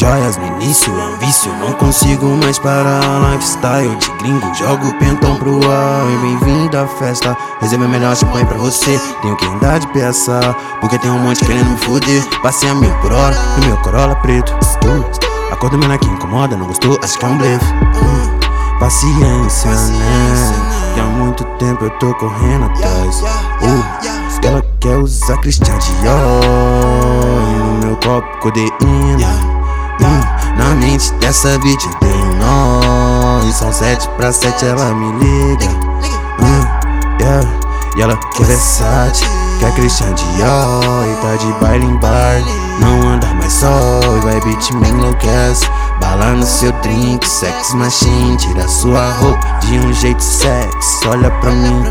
Joias no início é um vício, não consigo mais parar. Lifestyle de gringo, jogo pentão pro ar. Bem-vindo à festa, reserva melhor champanhe pra você. Tenho que andar de peça, porque tem um monte querendo me foder. Passei a mil por hora no meu Corolla preto. Uh, a cor menor que incomoda, não gostou? Acho que é um blefe. Uh, paciência, né? Que há muito tempo eu tô correndo atrás. Uh, ela quer usar Christian Dior. E no meu copo codeína. Hum, na mente dessa bitch eu tenho um nó. E são sete pra sete, ela me liga. Hum, yeah. E ela quer Versace, quer Christian Dior. E tá de baile em bar, não anda mais só. E vai bitch me enlouquece. No seu drink, sex machine. Tira sua roupa de um jeito sexy. Olha pra mim,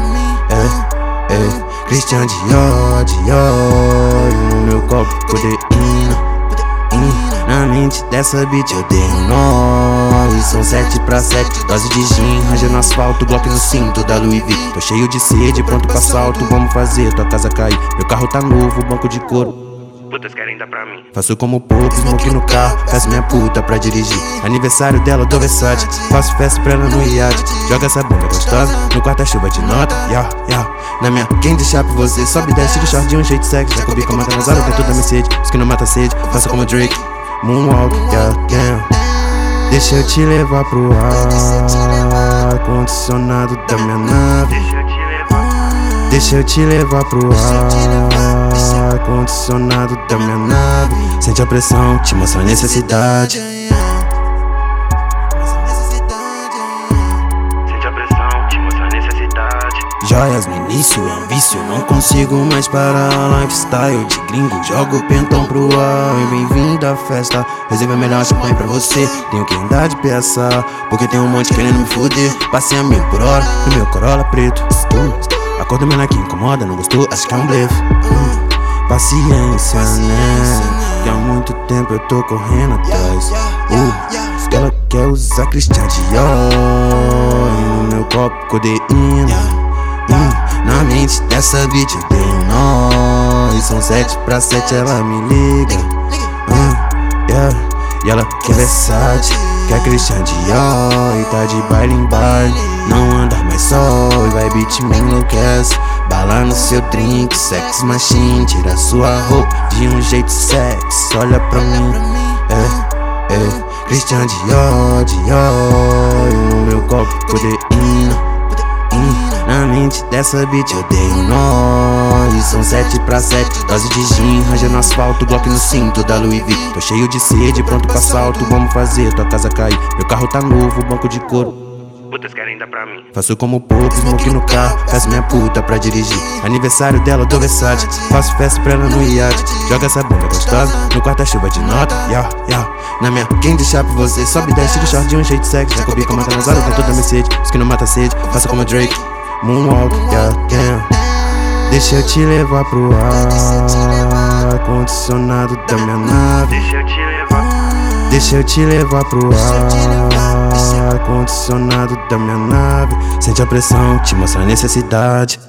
é, é. Christian Dior, Dior. No meu copo codeína. Na mente dessa bitch eu dei um nó E são sete pra sete, dose de gin Ranger no asfalto, bloco no cinto da Louis V Tô cheio de sede, pronto pra assalto Vamos fazer tua casa cair Meu carro tá novo, banco de couro Putas querem dar pra mim. Faço como pouco, smoke no carro, peço minha puta pra dirigir. Aniversário dela do Versace, faço festa pra ela no iate. Joga essa bunda gostosa no quarta-chuva de nota, yeah, yeah. Na minha quem deixar pra você, sobe e desce de short de um jeito sexy. Já comi com mata nas horas, dentro da Mercedes, os que não mata sede, faço como Drake. Moonwalk, yeah, yeah. Deixa eu te levar pro ar condicionado da minha nave. Deixa eu te levar pro ar condicionado da minha nave. Sente a pressão, te mostra a necessidade. Joias no início é um vício, não consigo mais parar. Lifestyle de gringo, jogo pentão pro ar. E bem-vindo à festa, reserva melhor champanhe pra você. Tenho que andar de peça, porque tem um monte querendo me foder. Passei a mil por hora no meu Corolla preto. Uh, a cor do menor que incomoda, não gostou? Acho que é um blefe. Uh, paciência, né? Que há muito tempo eu tô correndo atrás. Uh, ela quer usar Christian Dior. E no meu copo codeína. Hum, na mente dessa bitch eu tenho nó E são sete pra sete, ela me liga. E ela quer Versace, quer Christian Dior E tá de baile em baile, não anda mais só E vai bitch me enlouquece Bala no seu drink, sex machine Tira sua roupa de um jeito sexy. Olha pra mim, é, é. Christian Dior, Dior no meu copo codeína. na dessa bitch eu dei um nó E são sete pra sete, dose de gin Ranger no asfalto, bloco no cinto da Louis V Tô cheio de sede, pronto pra assalto Vamos fazer tua casa cair Meu carro tá novo, banco de couro Putas querem dar pra mim. Faço como pouco, smoke no carro, peço minha puta pra dirigir. Aniversário dela do Versace, faço festa pra ela no iate. Joga essa bunda gostosa no quarta-chuva de nota, yeah, yeah. Na minha, quem deixar pra você, sobe desce de short de um jeito sexy. Já comi com mata nas horas, da Mercedes, os que não mata sede, faço como Drake. Moonwalk, yeah, yeah. Deixa eu te levar pro ar condicionado da minha nave. Deixa eu te levar. Deixa eu te levar pro ar condicionado da minha nave. Sente a pressão, te mostra a necessidade.